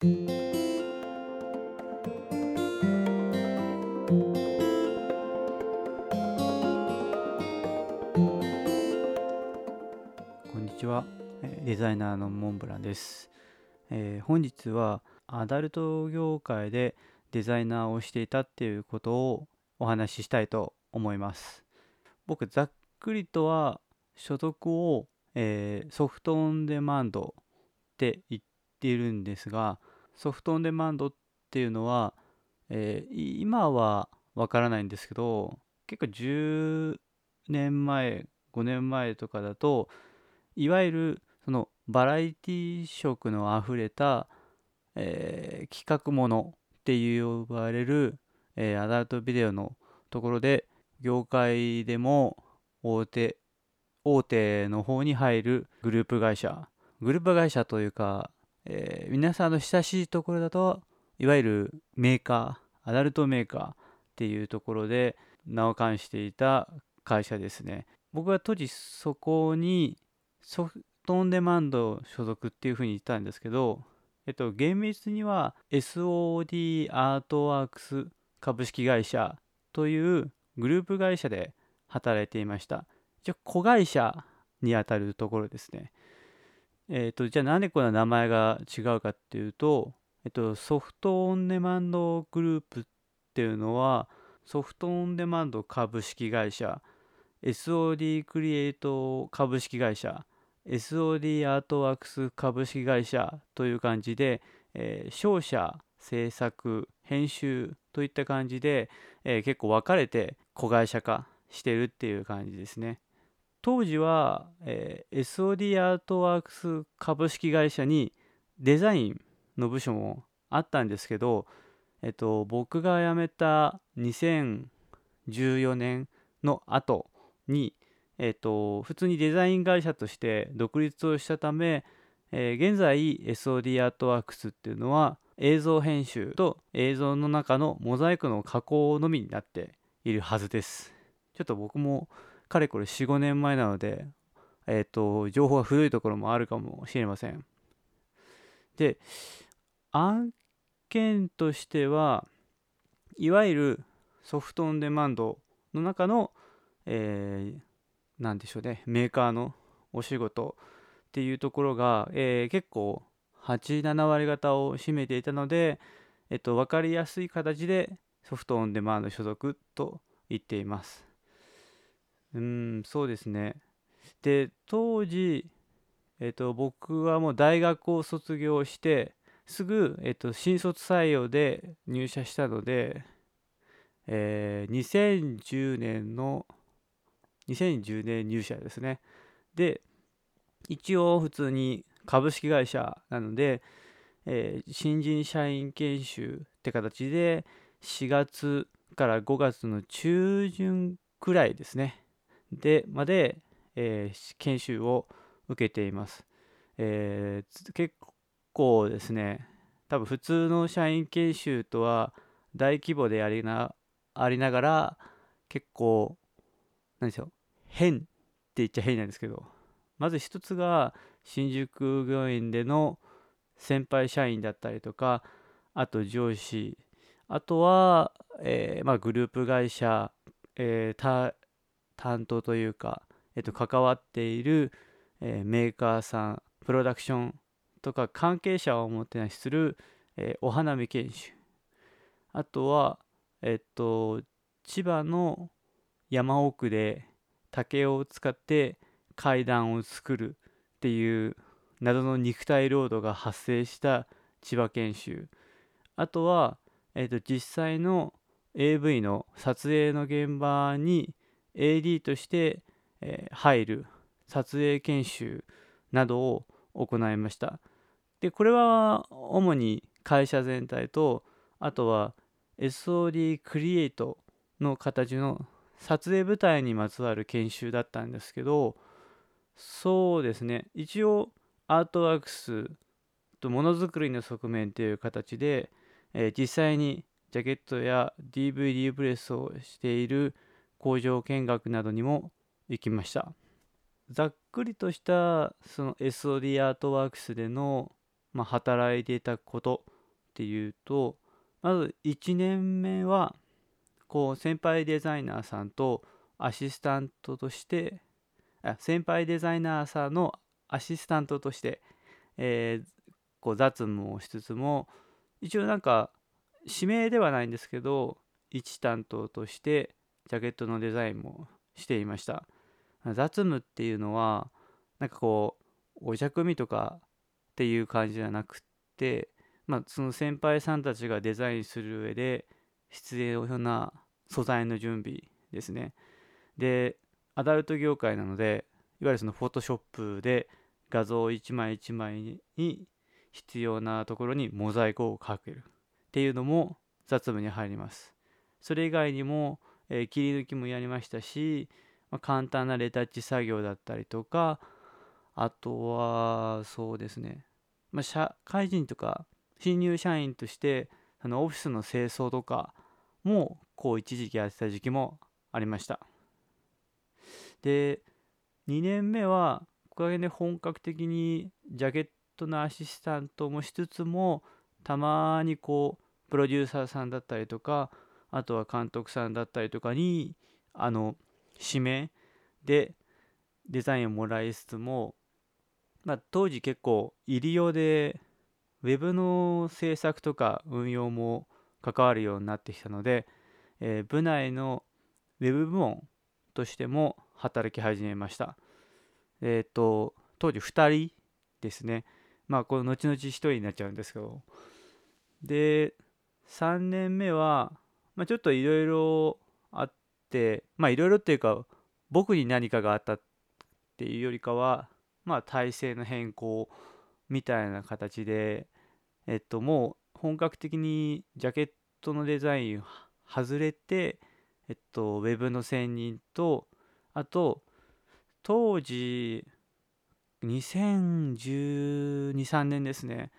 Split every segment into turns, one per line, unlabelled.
こんにちは。デザイナーのモンブランです、えー、本日はアダルト業界でデザイナーをしていたっていうことをお話ししたいと思います。僕ざっくりとは所属を、えー、ソフトオンデマンドって言っているんですがソフトオンデマンドっていうのは、えー、今はわからないんですけど結構10年前5年前とかだといわゆるそのバラエティ色のあふれた、えー、企画ものっていう呼ばれる、えー、アダルトビデオのところで業界でも大手大手の方に入るグループ会社。グループ会社というか、えー、皆さんの親しいところだといわゆるメーカーアダルトメーカーっていうところで名を冠していた会社ですね僕は当時そこにソフトオンデマンド所属っていうふうに言ったんですけど、えっと、厳密には SOD アートワークス株式会社というグループ会社で働いていました。一応子会社にあたるところですね。えっと、じゃあなんでこんな名前が違うかっていうと、えっと、ソフトオンデマンドグループっていうのはソフトオンデマンド株式会社 SOD クリエイト株式会社 SOD アートワークス株式会社という感じで、えー、商社制作編集といった感じで、えー、結構分かれて子会社化してるっていう感じですね。当時は、えー、SOD アートワークス株式会社にデザインの部署もあったんですけど、えっと、僕が辞めた2014年の後に、えっと、普通にデザイン会社として独立をしたため、えー、現在 SOD アートワークスっていうのは映像編集と映像の中のモザイクの加工のみになっているはずです。ちょっと僕もかれこれ45年前なので、えっと、情報が古いところもあるかもしれません。で、案件としてはいわゆるソフトオンデマンドの中のえー、でしょうねメーカーのお仕事っていうところが、えー、結構87割方を占めていたので、えっと、分かりやすい形でソフトオンデマンド所属と言っています。うん、そうですね。で、当時、えっと、僕はもう大学を卒業して、すぐ、えっと、新卒採用で入社したので、えー、2010年の2010年入社ですね。で、一応普通に株式会社なので、えー、新人社員研修って形で4月から5月の中旬くらいですね。で、まで、えー、研修を受けています。えー、結構ですね、多分普通の社員研修とは大規模でありなありながら結構何でしょう変って言っちゃ変なんですけどまず一つが新宿御苑での先輩社員だったりとかあと上司あとは、えー、まあ、グループ会社、えー、担当というか、えー、と関わっている、えメーカーさんプロダクションとか関係者をおもてなしする、えお花見研修。あとはえっと千葉の山奥で竹を使って階段を作るっていう謎の肉体労働が発生した千葉研修。あとは、えー、と実際の AV の撮影の現場に AD として、え、入る撮影研修などを行いました。でこれは主に会社全体とあとは SOD クリエイトの形の撮影舞台にまつわる研修だったんですけどそうですね。一応アートワークスとものづくりの側面という形で、えー、実際にジャケットや DVD プレスをしている工場見学などにも行きました。ざっくりとしたその SOD アートワークスでのまあ、働いていたことっていうとまず1年目はこう先輩デザイナーさんとアシスタントとしてあ先輩デザイナーさんのアシスタントとして、えー、こう雑務をしつつも一応なんか指名ではないんですけど一担当としてジャケットのデザインもしていました。雑務っていうのはなんかこうお茶組とかっていう感じじゃなくってまあその先輩さんたちがデザインする上で必要な素材の準備ですね。でアダルト業界なのでいわゆるそのフォトショップで画像一枚一枚に必要なところにモザイクをかけるっていうのも雑務に入ります。それ以外にも、えー、切り抜きもやりましたし、まあ、簡単なレタッチ作業だったりとかあとはそうですね、まあ、社会人とか新入社員としてあのオフィスの清掃とかもこう一時期やってた時期もありました。で2年目はおかげで本格的にジャケットのアシスタントもしつつもたまにこうプロデューサーさんだったりとかあとは監督さんだったりとかにあの指名でデザインをもらいつつも、まあ、当時結構入り用でウェブの制作とか運用も関わるようになってきたので、えー、部内のウェブ部門としても働き始めました。えっ、ー、と当時2人ですね。まあこの後々1人になっちゃうんですけど。で3年目はまあ、ちょっといろいろあってまあいろいろっていうか僕に何かがあったっていうよりかはまあ体制の変更みたいな形でえっともう本格的にジャケットのデザイン外れてえっとウェブの専任とあと当時2012,3年ですね。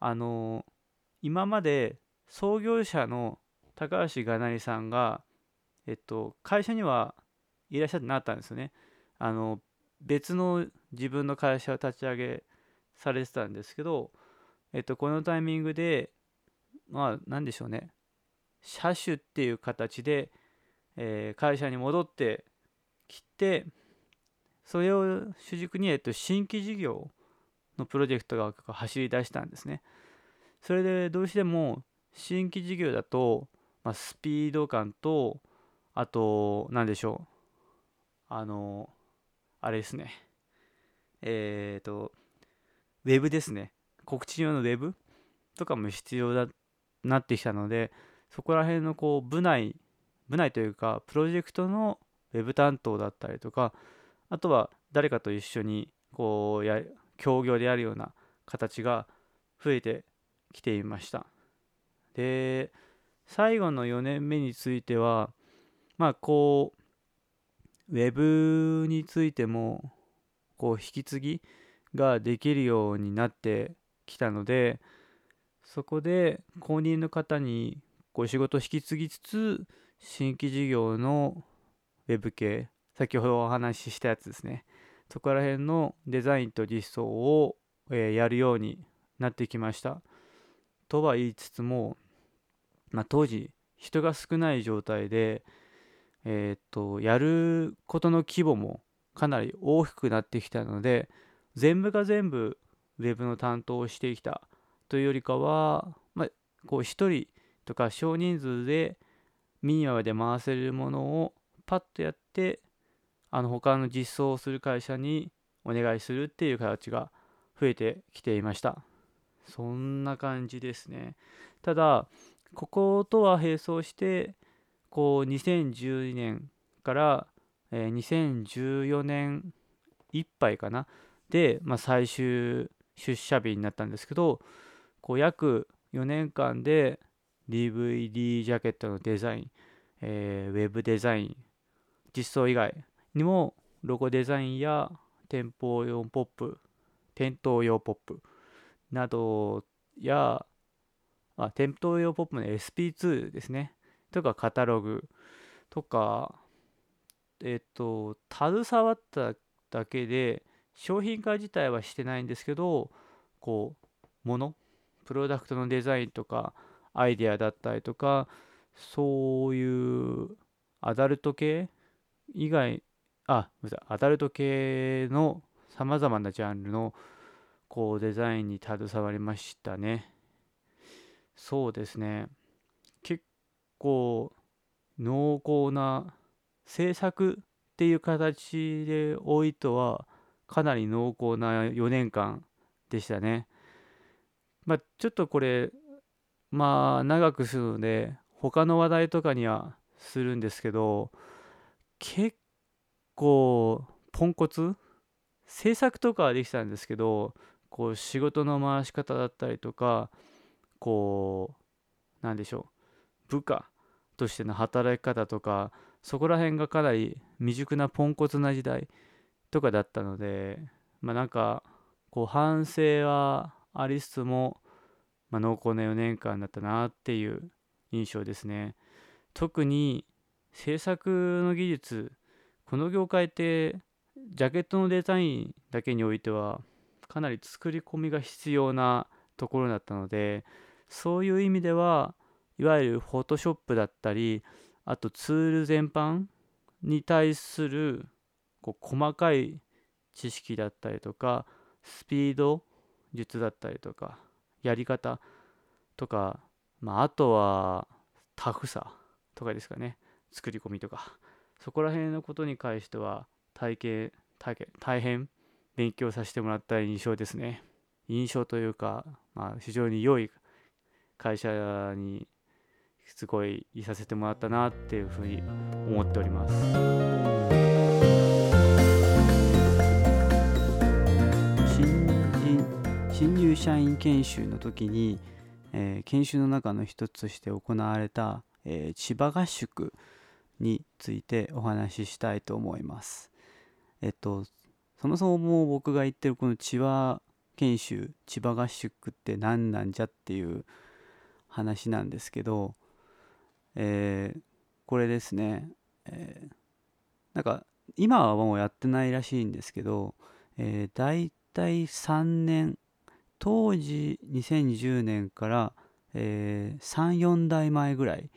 あの今まで創業者の高橋がなりさんが、えっと、会社にはいらっしゃってなったんですよね。あの別の自分の会社を立ち上げされてたんですけど、えっと、このタイミングでまあ何でしょうね車種っていう形で、えー、会社に戻ってきてそれを主軸に、えっと、新規事業のプロジェクトが走り出したんですね。それでどうしても新規事業だとまあ、スピード感とあと何でしょう。あのあれですね。えっ、ー、とウェブですね。告知用のウェブとかも必要だなってきたのでそこら辺のこう部内部内というかプロジェクトのウェブ担当だったりとかあとは誰かと一緒にこうや協業でやるような形が増えてきていました。で最後の4年目についてはまあこうウェブについてもこう引き継ぎができるようになってきたのでそこで公認の方にこう仕事を引き継ぎつつ新規事業のウェブ系先ほどお話ししたやつですね。そこら辺のデザインと実装を、えやるようになってきました。とは言いつつもまあ、当時人が少ない状態で、えー、っとやることの規模もかなり大きくなってきたので全部が全部ウェブの担当をしてきたというよりかは、まあ、こう1人とか少人数でミニマムで回せるものをパッとやってあの他の実装をする会社にお願いするっていう形が増えてきていました。そんな感じですね。ただこことは並走してこう2012年から、えー、2014年いっぱいかな。で、まあ、最終出社日になったんですけどこう約4年間で DVD ジャケットのデザイン、えー、ウェブデザイン実装以外にもロゴデザインや店舗用ポップ店頭用ポップなどやあ、店頭用ポップの SP2 ですね。とか、カタログとか、えっと、携わっただけで、商品化自体はしてないんですけど、こう、ものプロダクトのデザインとかアイデアだったりとかそういうアダルト系以外あごめんなさいアダルト系のさまざまなジャンルのこうデザインに携わりましたねそうですね。結構濃厚な制作っていう形でおいてはかなり濃厚な4年間でしたね。まあちょっとこれまあ長くするので他の話題とかにはするんですけど結構ポンコツ？制作とかはできたんですけどこう仕事の回し方だったりとかこうなんでしょう。部下としての働き方とかそこら辺がかなり未熟なポンコツな時代とかだったのでまあなんかこう反省はありつつも、まあ、濃厚な4年間だったなっていう印象ですね。特に制作の技術この業界ってジャケットのデザインだけにおいてはかなり作り込みが必要なところだったのでそういう意味ではいわゆるフォトショップだったりあとツール全般に対するこう細かい知識だったりとかスピード術だったりとかやり方とか、まあ、あとはタフさとかですかね。作り込みとか。そこら辺のことに関しては体系大変勉強させてもらった印象ですね。印象というか、まあ、非常に良い会社にすごいいさせてもらったなっていうふうに思っております。新人新入社員研修の時に、えー、研修の中の一つとして行われた、えー、千葉合宿についてお話ししたいと思います。えっとそもそも僕が言ってるこの千葉研修千葉合宿って何なんじゃっていう話なんですけどえー、これですね、えー、なんか今はもうやってないらしいんですけど、えー、大体3年当時2020年から、えー、34代前ぐらい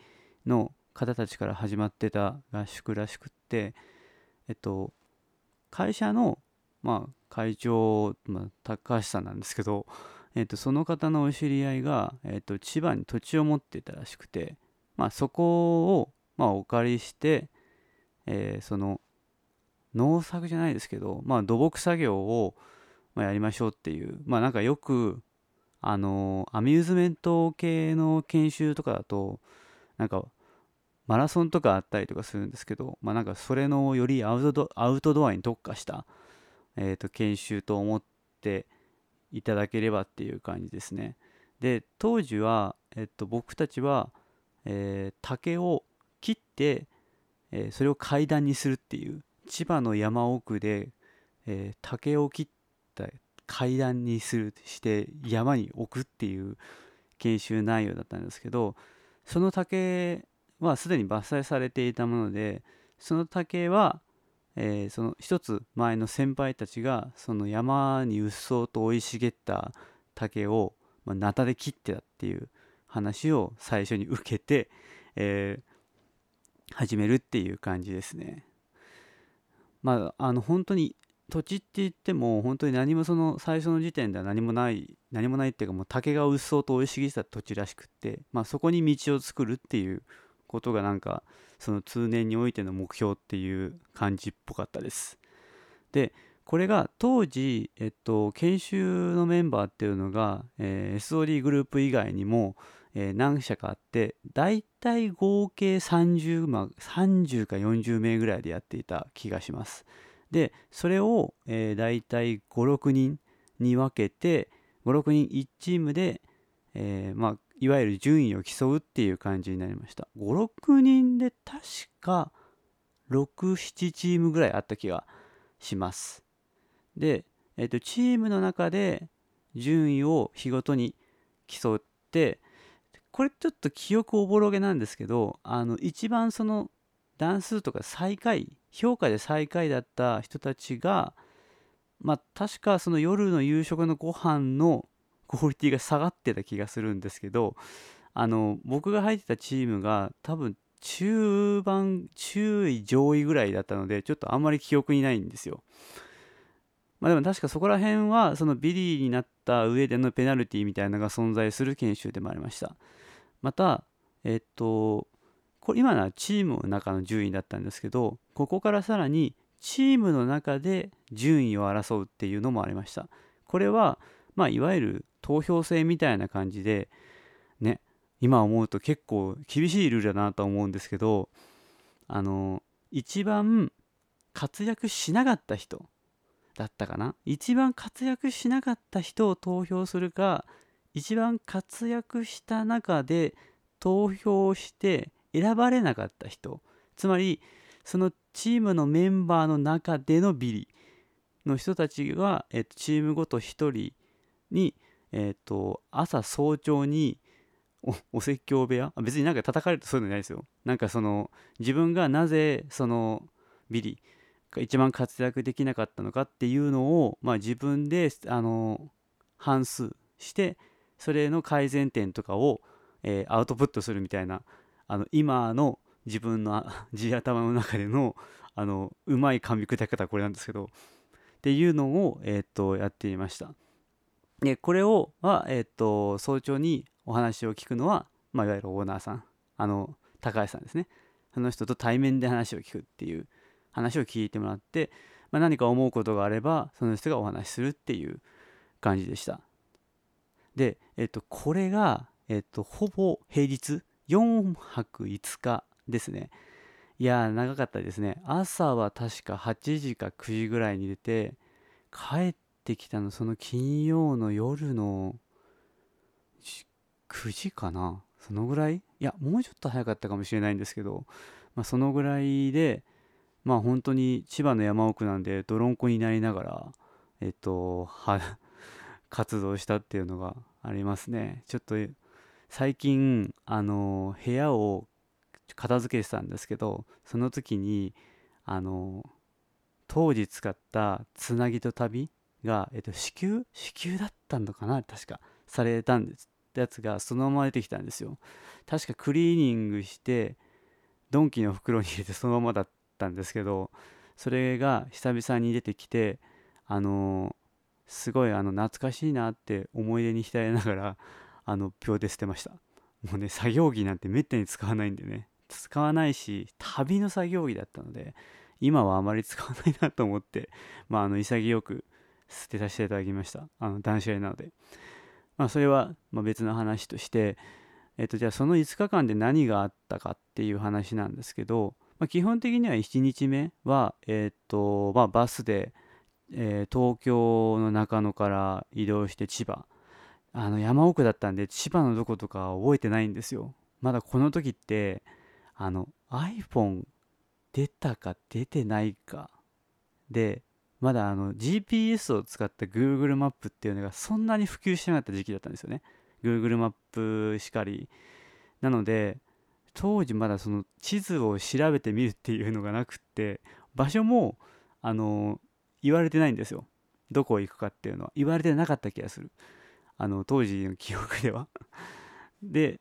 の方たちから始まってた合宿らしくってえっと会社のまあ会長、まあ、高橋さんなんですけど、えっと、その方のお知り合いが、えっと、千葉に土地を持ってたらしくてまあ、そこを、まあ、お借りして、えー、その農作じゃないですけど、まあ、土木作業を、まあ、やりましょうっていうまあなんかよくあのアミューズメント系の研修とかだとなんかマラソンとかあったりとかするんですけど、まあ、なんかそれのよりアウトドアウトドアに特化した、えー、と研修と思っていただければっていう感じですね。で当時は、えっと、僕たちはえー、竹を切って、えー、それを階段にするっていう千葉の山奥で、えー、竹を切った階段にするして山に置くっていう研修内容だったんですけどその竹はすでに伐採されていたものでその竹は、えー、その一つ前の先輩たちがその山にうっそうと生い茂った竹を、まあ、ナタで切ってたっていう話を最初に受けて、えー、始めるっていう感じですね。まああの本当に土地って言っても本当に何もその最初の時点では何もない何もないっていうかもう竹がうっそうと生い茂った土地らしくって、まあ、そこに道を作るっていうことがなんかその通年においての目標っていう感じっぽかったです。でこれが当時、えっと、研修のメンバーっていうのが、えー、SOD グループ以外にも、えー、何社かあって大体合計 30, ま30か40名ぐらいでやっていた気がしますでそれを、えー、大体56人に分けて56人1チームで、えー、まあ、いわゆる順位を競うっていう感じになりました。56人で確か67チームぐらいあった気がします。で、えーとチームの中で順位を日ごとに競ってこれちょっと記憶おぼろげなんですけどあの一番その段数とか最下位評価で最下位だった人たちがまあ確かその夜の夕食のご飯のクオリティが下がってた気がするんですけどあの僕が入ってたチームが多分中盤中位上位ぐらいだったのでちょっとあんまり記憶にないんですよ。まあでも確かそこら辺はそのビリになった上でのペナルティみたいなのが存在する研修でもありました。また、えっと、これ今のはチームの中の順位だったんですけど、ここからさらにチームの中で順位を争うっていうのもありました。これは、まあ、いわゆる投票制みたいな感じで、ね、今思うと結構厳しいルールだなと思うんですけど、あの、一番活躍しなかった人だったかな？一番活躍しなかった人を投票するか一番活躍した中で投票して選ばれなかった人。つまりそのチームのメンバーの中でのビリの人たちが、えっと、チームごと1人に、えっと、朝早朝にお説教部屋？別になんか叩かれるとそういうのないですよなんかその自分がなぜそのビリが一番活躍できなかったのかっていうのを、まあ、自分であの反数してそれの改善点とかを、えー、アウトプットするみたいなあの今の自分の地頭の中でのあのうまい噛み砕き方はこれなんですけどっていうのを、えー、とやっていました。でこれをは、え、っと早朝にお話を聞くのは、まあ、いわゆるオーナーさんあの高橋さんですね。その人と対面で話を聞くっていう話を聞いてもらって、まあ、何か思うことがあればその人がお話しするっていう感じでした。で、えっと、これが、えっと、ほぼ平日4泊5日ですね。いや長かったですね。朝は確か8時か9時ぐらいに出て帰ってきたのその金曜の夜の9時かな？そのぐらい？いやもうちょっと早かったかもしれないんですけど、まあ、そのぐらいでまあ本当に千葉の山奥なんで泥んこになりながらえっと 活動したっていうのがありますね。ちょっと最近あの部屋を片付けてたんですけどその時にあの当時使ったつなぎと旅が、えっと、支給支給だったのかな？確かされたんです。やつがそのまま出てきたんですよ。確かクリーニングしてドンキの袋に入れてそのままだったんですけどそれが久々に出てきてあのすごいあの懐かしいなって思い出に浸りながらあの秒で捨てました。もうね作業着なんてめったに使わないんでね。使わないし旅の作業着だったので今はあまり使わないなと思ってまああの潔く捨てさせていただきました。あの断捨離なので。まあそれはま別の話としてえっとじゃあその5日間で何があったかっていう話なんですけどまあ、基本的には1日目は、え、っとまあ、バスで、えー、東京の中野から移動して千葉。あの山奥だったんで千葉のどことか覚えてないんですよ。まだこの時ってあの iPhone 出たか出てないかでまだあの GPS を使った Google マップっていうのがそんなに普及してなかった時期だったんですよね。Google マップしかり。なので当時まだその地図を調べてみるっていうのがなくって場所もあの言われてないんですよ。どこ行くかっていうのは。言われてなかった気がする。あの当時の記憶では。で、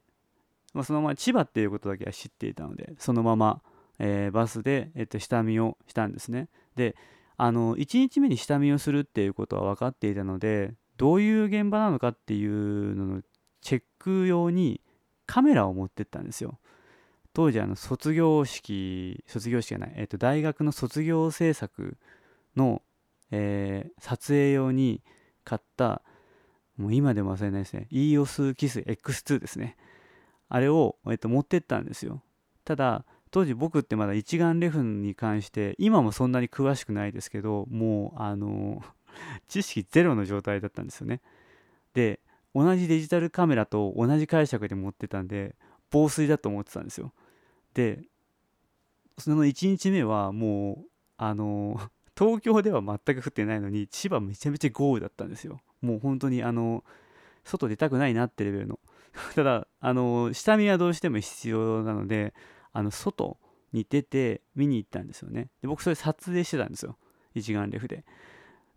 まあ、そのまま千葉っていうことだけは知っていたのでそのまま、えー、バスで、えっと、下見をしたんですね。であの1日目に下見をするっていうことは分かっていたのでどういう現場なのかっていうののチェック用にカメラを持ってったんですよ。当時あの卒業式卒業式じゃない、えー、と大学の卒業制作の、えー、撮影用に買ったもう今でも忘れないですね EOS キス X2 ですね。あれを、えー、と持ってったんですよ。ただ当時僕ってまだ一眼レフに関して今もそんなに詳しくないですけどもうあの知識ゼロの状態だったんですよね。で同じデジタルカメラと同じ解釈で持ってたんで防水だと思ってたんですよ。でその1日目はもうあの東京では全く降ってないのに千葉めちゃめちゃ豪雨だったんですよ。もう本当にあの外出たくないなってレベルの。ただあの下見はどうしても必要なのであの外に出て見に行ったんですよね。で僕それ撮影してたんですよ。一眼レフで。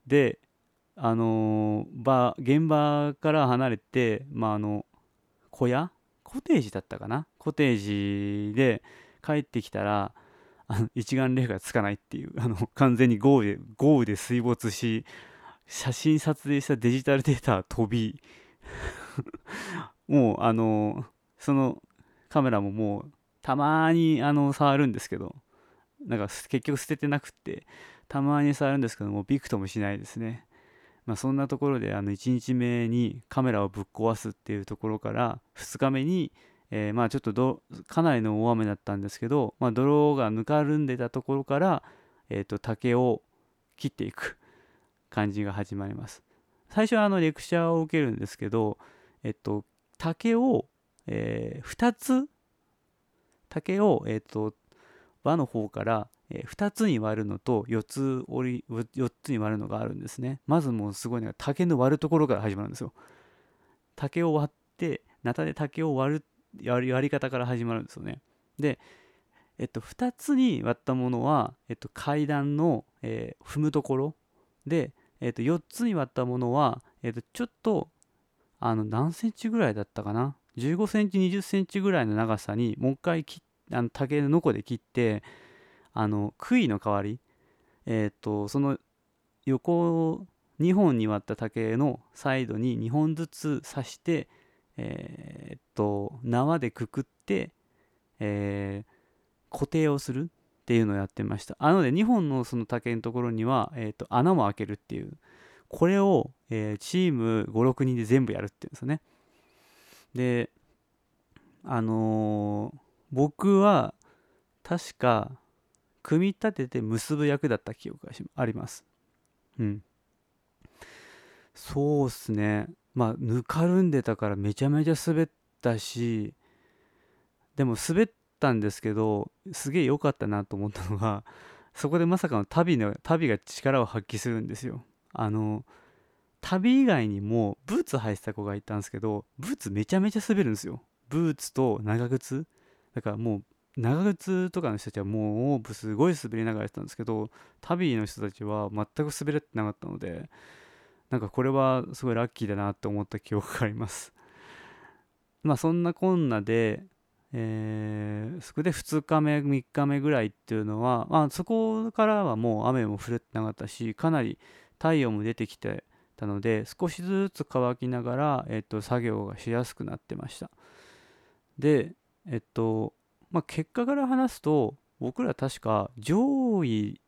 であの場現場から離れて、まあ、あの小屋？コテージだったかな？コテージで帰ってきたらあの一眼レフがつかないっていうあの完全に豪雨で豪雨で水没し写真撮影したデジタルデータ飛び。もうあのそのカメラももうたまにあの触るんですけどなんか結局捨ててなくってたまに触るんですけどもびくともしないですね。まあ、そんなところであの1日目にカメラをぶっ壊すっていうところから2日目に、えー、まあちょっとどかなりの大雨だったんですけど、まあ、泥がぬかるんでたところから、えー、と竹を切っていく感じが始まります。最初はあのレクチャーを受けるんですけど、えっと、竹を、えー、2つ竹を、えっと、輪の方からえ2つに割るのと4つ折り4つに割るのがあるんですね。まずもうすごいのが竹の割るところから始まるんですよ。竹を割ってナタで竹を割る割り方から始まるんですよね。でえっと2つに割ったものは、えっと、階段の、えー、踏むところ。で、えっと、4つに割ったものは、えっと、ちょっとあの何センチぐらいだったかな。15センチ20センチぐらいの長さにもう一回あの竹のノコで切ってあの杭の代わりえっ、ー、とその横2本に割った竹のサイドに2本ずつ刺してえっ、ー、と縄でくくって、えー、固定をするっていうのをやってました。なので2本のその竹のところには、えーと、穴も開けるっていうこれを、えー、チーム56人で全部やるっていうんですよね。であのー、僕は確か組み立てて結ぶ役だった記憶があります。うん。そうっすね。まあ、ぬかるんでたからめちゃめちゃ滑ったし、でも滑ったんですけど、すげえ良かったなと思ったのが、そこでまさかの旅の、旅が力を発揮するんですよ。あの、旅以外にもブーツ履いてた子がいたんですけど、ブーツめちゃめちゃ滑るんですよ。ブーツと長靴。だからもう長靴とかの人たちはもうすごい滑りながらやってたんですけど旅の人たちは全く滑れてなかったのでなんかこれはすごいラッキーだなって思った記憶があります まあそんなこんなでえー、そこで2日目3日目ぐらいっていうのは、まあ、そこからはもう雨も降ってなかったしかなり太陽も出てきてたので少しずつ乾きながら、えっと、作業がしやすくなってましたでえっとまあ、結果から話すと僕ら確か上位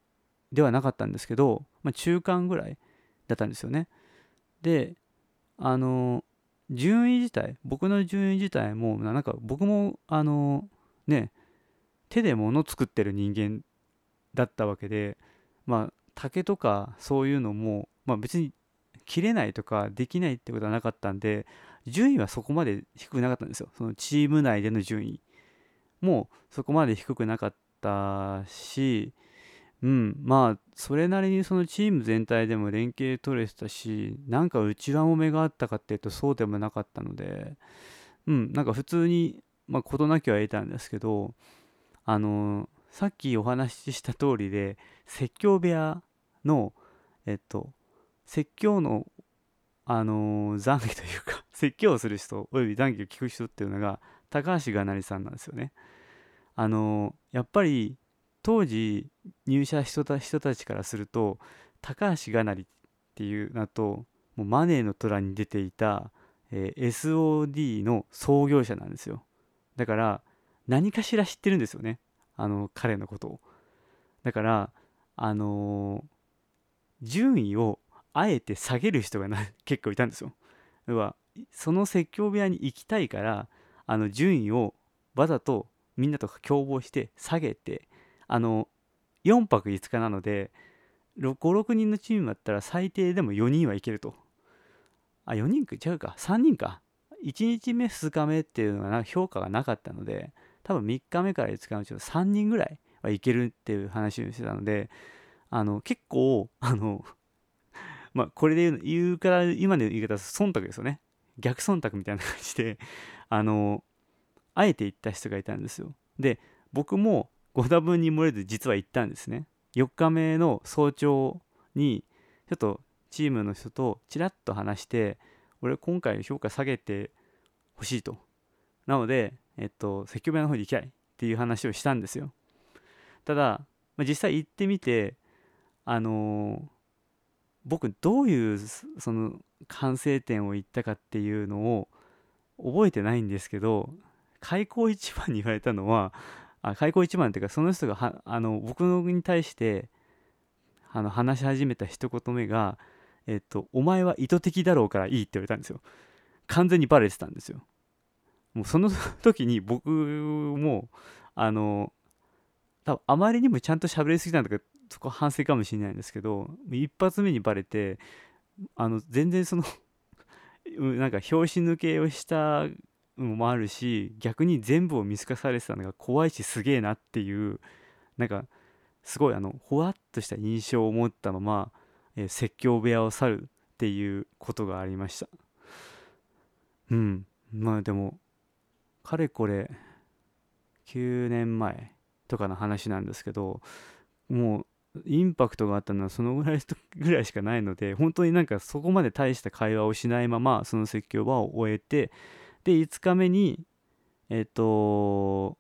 ではなかったんですけど、まあ、中間ぐらいだったんですよね。であの順位自体僕の順位自体もなんか僕もあのね手で物作ってる人間だったわけでまあ竹とかそういうのも、まあ、別に切れないとかできないってことはなかったんで順位はそこまで低くなかったんですよ。そのチーム内での順位。もそこまで低くなかったし、うん、まあそれなりにそのチーム全体でも連携取れてたしなんか内輪もめがあったかっていうとそうでもなかったので、うん、なんか普通に、まあ、事なきは得たんですけどあのさっきお話しした通りで説教部屋のえっと説教のあの懺悔というか 説教をする人および懺悔を聞く人っていうのが高橋がなりさんなんですよね。あのやっぱり当時入社した人たちからすると高橋がなりっていうのともうマネーの虎に出ていた、えー、SOD の創業者なんですよ。だから何かしら知ってるんですよね。あの彼のことを。だからあのー、順位をあえて下げる人が 結構いたんですよ。要はその説教部屋に行きたいからあの順位をわざとみんなと共謀して下げてあの4泊5日なので56人のチームだったら最低でも4人はいけると。あ4人か違うか。3人か。1日目2日目っていうのが評価がなかったので多分3日目から5日のうちの3人ぐらいはいけるっていう話をしてたのであの結構あのまあこれで言う言うから今の言い方は忖度ですよね。逆忖度みたいな感じで あのあえて行った人がいたんですよ。で僕もご多分に漏れず実は行ったんですね。4日目の早朝にちょっとチームの人とちらっと話して俺今回評価下げてほしいと。なので、えっと、説教部屋の方に行きたいっていう話をしたんですよ。ただ、まあ、実際行ってみてあのー、僕どういうその反省点を言ったかっていうのを覚えてないんですけど開口一番に言われたのはあ開口一番っていうかその人がはあの僕に対してあの話し始めた一言目が「えっと、お前は意図的だろうからいい」って言われたんですよ。完全にバレてたんですよ。もうその時に僕もあの多分あまりにもちゃんと喋りすぎたんだかそこ反省かもしれないんですけど一発目にバレてあの全然その なんか拍子抜けをしたのもあるし逆に全部を見透かされてたのが怖いしすげえなっていうなんかすごいあのほわっとした印象を持ったまま、えー、説教部屋を去るっていうことがありました。うん。まあでもかれこれ9年前とかの話なんですけどもうインパクトがあったのはそのぐらいぐらいしかないので本当になんかそこまで大した会話をしないままその説教場を終えてで5日目にえっと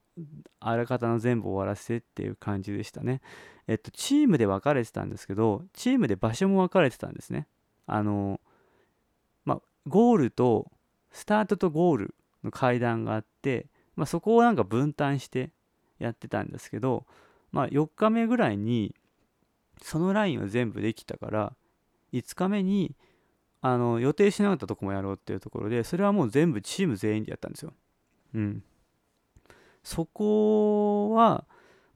あらかたの全部終わらせてっていう感じでしたね。えっとチームで分かれてたんですけどチームで場所も分かれてたんですね。あのまあゴールとスタートとゴールの階段があって、まあ、そこをなんか分担してやってたんですけど、まあ、4日目ぐらいにそのラインは全部できたから5日目にあの予定しなかったとこもやろうっていうところでそれはもう全部チーム全員でやったんですよ。うん。そこは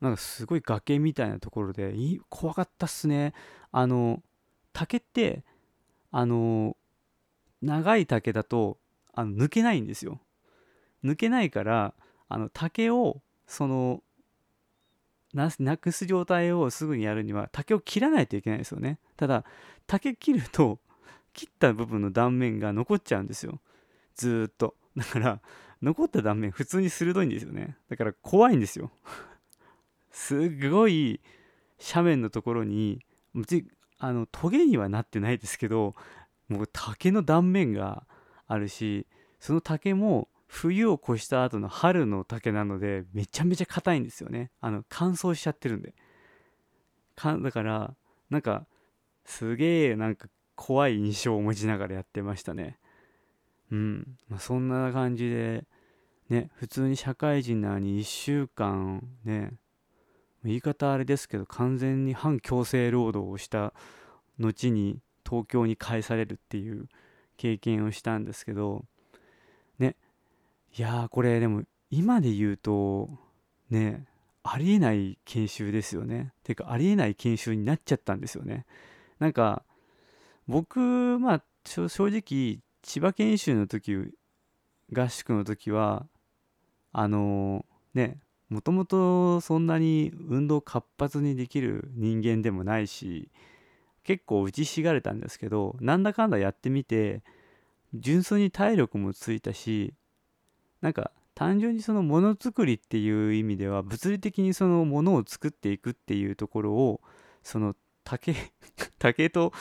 なんかすごい崖みたいなところで怖かったっすね。あの竹ってあの長い竹だとあの抜けないんですよ。抜けないからあの竹をそのなくす状態をすぐにやるには竹を切らないといけないですよね。ただ竹切ると 切った部分の断面が残っちゃうんですよ。ずっと。だから残った断面普通に鋭いんですよね。だから怖いんですよ。すごい斜面のところにあのトゲにはなってないですけどもう竹の断面があるしその竹も冬を越した後の春の竹なのでめちゃめちゃ硬いんですよね。あの乾燥しちゃってるんで。かだからなんかすげえなんか怖い印象を持ちながらやってましたね。うん、まあ、そんな感じでね普通に社会人なのに1週間ね言い方あれですけど完全に反強制労働をした後に東京に返されるっていう経験をしたんですけどいやーこれでも今で言うとねありえない研修ですよね。てかありえない研修になっちゃったんですよね。なんか僕まあ正直千葉研修の時合宿の時はあのー、ねもともとそんなに運動活発にできる人間でもないし結構打ちひしがれたんですけどなんだかんだやってみて純粋に体力もついたしなんか単純にそのものづくりっていう意味では物理的にそのものを作っていくっていうところをその竹 竹と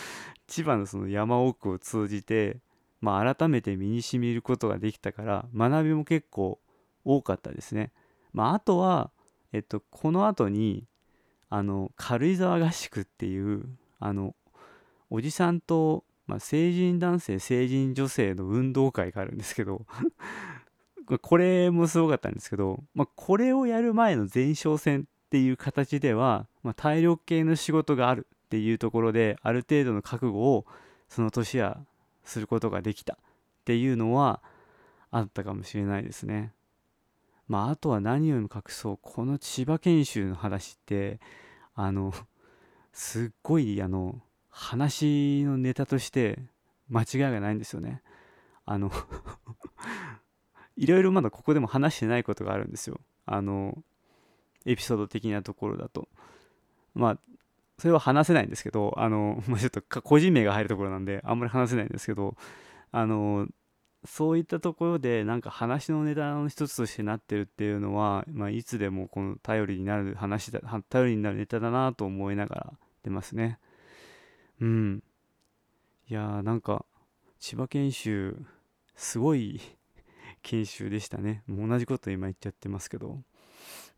千葉のその山奥を通じて、まあ、改めて身にしみることができたから学びも結構多かったですね。まあ、あとは、えっと、この後にあの軽井沢合宿っていうあのおじさんと、まあ、成人男性成人女性の運動会があるんですけどこれもすごかったんですけど、まあ、これをやる前の前哨戦っていう形では、まあ、体力系の仕事があるっていうところである程度の覚悟をその年はすることができたっていうのはあったかもしれないですね。まあ、あとは何よりも隠そうこの千葉研修の話ってあのすっごいあの話のネタとして間違いがないんですよね。あのいろいろまだここでも話してないことがあるんですよ。あのエピソード的なところだと。まあそれは話せないんですけどあの、まあ、ちょっと個人名が入るところなんであんまり話せないんですけどあのそういったところでなんか話のネタの一つとしてなってるっていうのは、まあ、いつでもこの頼りになる話だ頼りになるネタだなと思いながら出ますね。うん。いやーなんか千葉研修すごい研修でしたね。もう同じこと今言っちゃってますけど。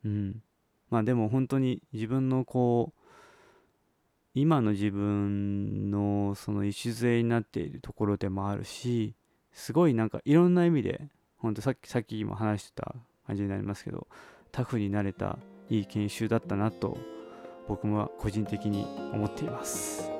うん。まあでも本当に自分のこう今の自分のその礎になっているところでもあるしすごいなんかいろんな意味で本当さっきさっきも話してた感じになりますけどタフになれたいい研修だったなと僕は個人的に思っています。